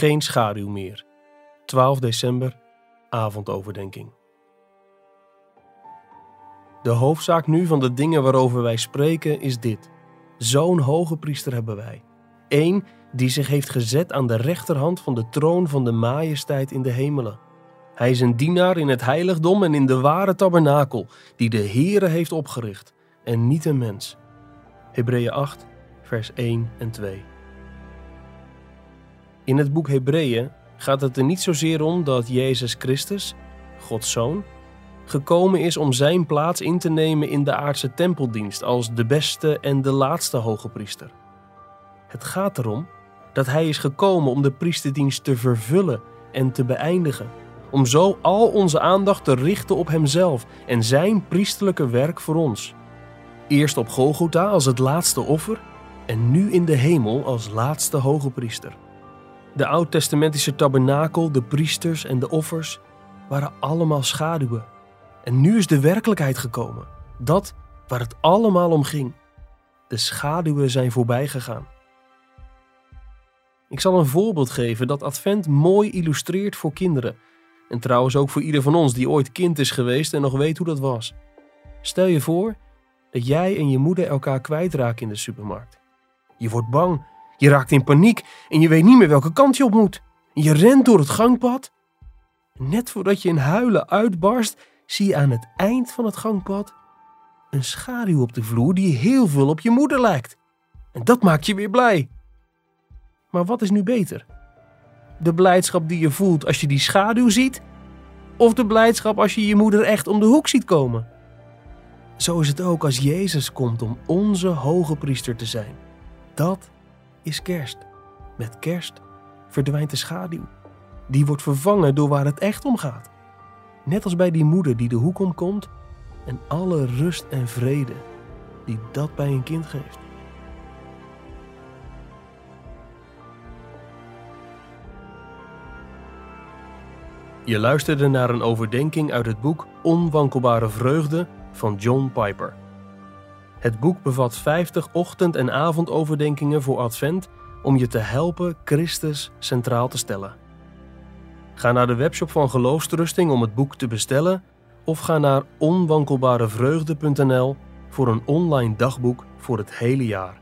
Geen schaduw meer. 12 december, avondoverdenking. De hoofdzaak nu van de dingen waarover wij spreken is dit. Zo'n hoge priester hebben wij. Eén die zich heeft gezet aan de rechterhand van de troon van de majesteit in de hemelen. Hij is een dienaar in het heiligdom en in de ware tabernakel die de Heere heeft opgericht en niet een mens. Hebreeën 8, vers 1 en 2. In het boek Hebreeën gaat het er niet zozeer om dat Jezus Christus, Gods Zoon, gekomen is om zijn plaats in te nemen in de aardse tempeldienst als de beste en de laatste hoge priester. Het gaat erom dat hij is gekomen om de priesterdienst te vervullen en te beëindigen, om zo al onze aandacht te richten op hemzelf en zijn priesterlijke werk voor ons. Eerst op Golgotha als het laatste offer en nu in de hemel als laatste hoge priester. De oud-testamentische tabernakel, de priesters en de offers waren allemaal schaduwen. En nu is de werkelijkheid gekomen. Dat waar het allemaal om ging. De schaduwen zijn voorbij gegaan. Ik zal een voorbeeld geven dat Advent mooi illustreert voor kinderen. En trouwens ook voor ieder van ons die ooit kind is geweest en nog weet hoe dat was. Stel je voor dat jij en je moeder elkaar kwijtraken in de supermarkt. Je wordt bang, je raakt in paniek en je weet niet meer welke kant je op moet. Je rent door het gangpad. Net voordat je in huilen uitbarst, zie je aan het eind van het gangpad een schaduw op de vloer die heel veel op je moeder lijkt. En dat maakt je weer blij. Maar wat is nu beter? De blijdschap die je voelt als je die schaduw ziet? Of de blijdschap als je je moeder echt om de hoek ziet komen? Zo is het ook als Jezus komt om onze hoge priester te zijn. Dat is kerst. Met kerst verdwijnt de schaduw. Die wordt vervangen door waar het echt om gaat. Net als bij die moeder die de hoek omkomt en alle rust en vrede die dat bij een kind geeft. Je luisterde naar een overdenking uit het boek Onwankelbare Vreugde van John Piper. Het boek bevat 50 ochtend- en avondoverdenkingen voor Advent om je te helpen Christus centraal te stellen. Ga naar de webshop van Geloofstrusting om het boek te bestellen of ga naar onwankelbarevreugde.nl voor een online dagboek voor het hele jaar.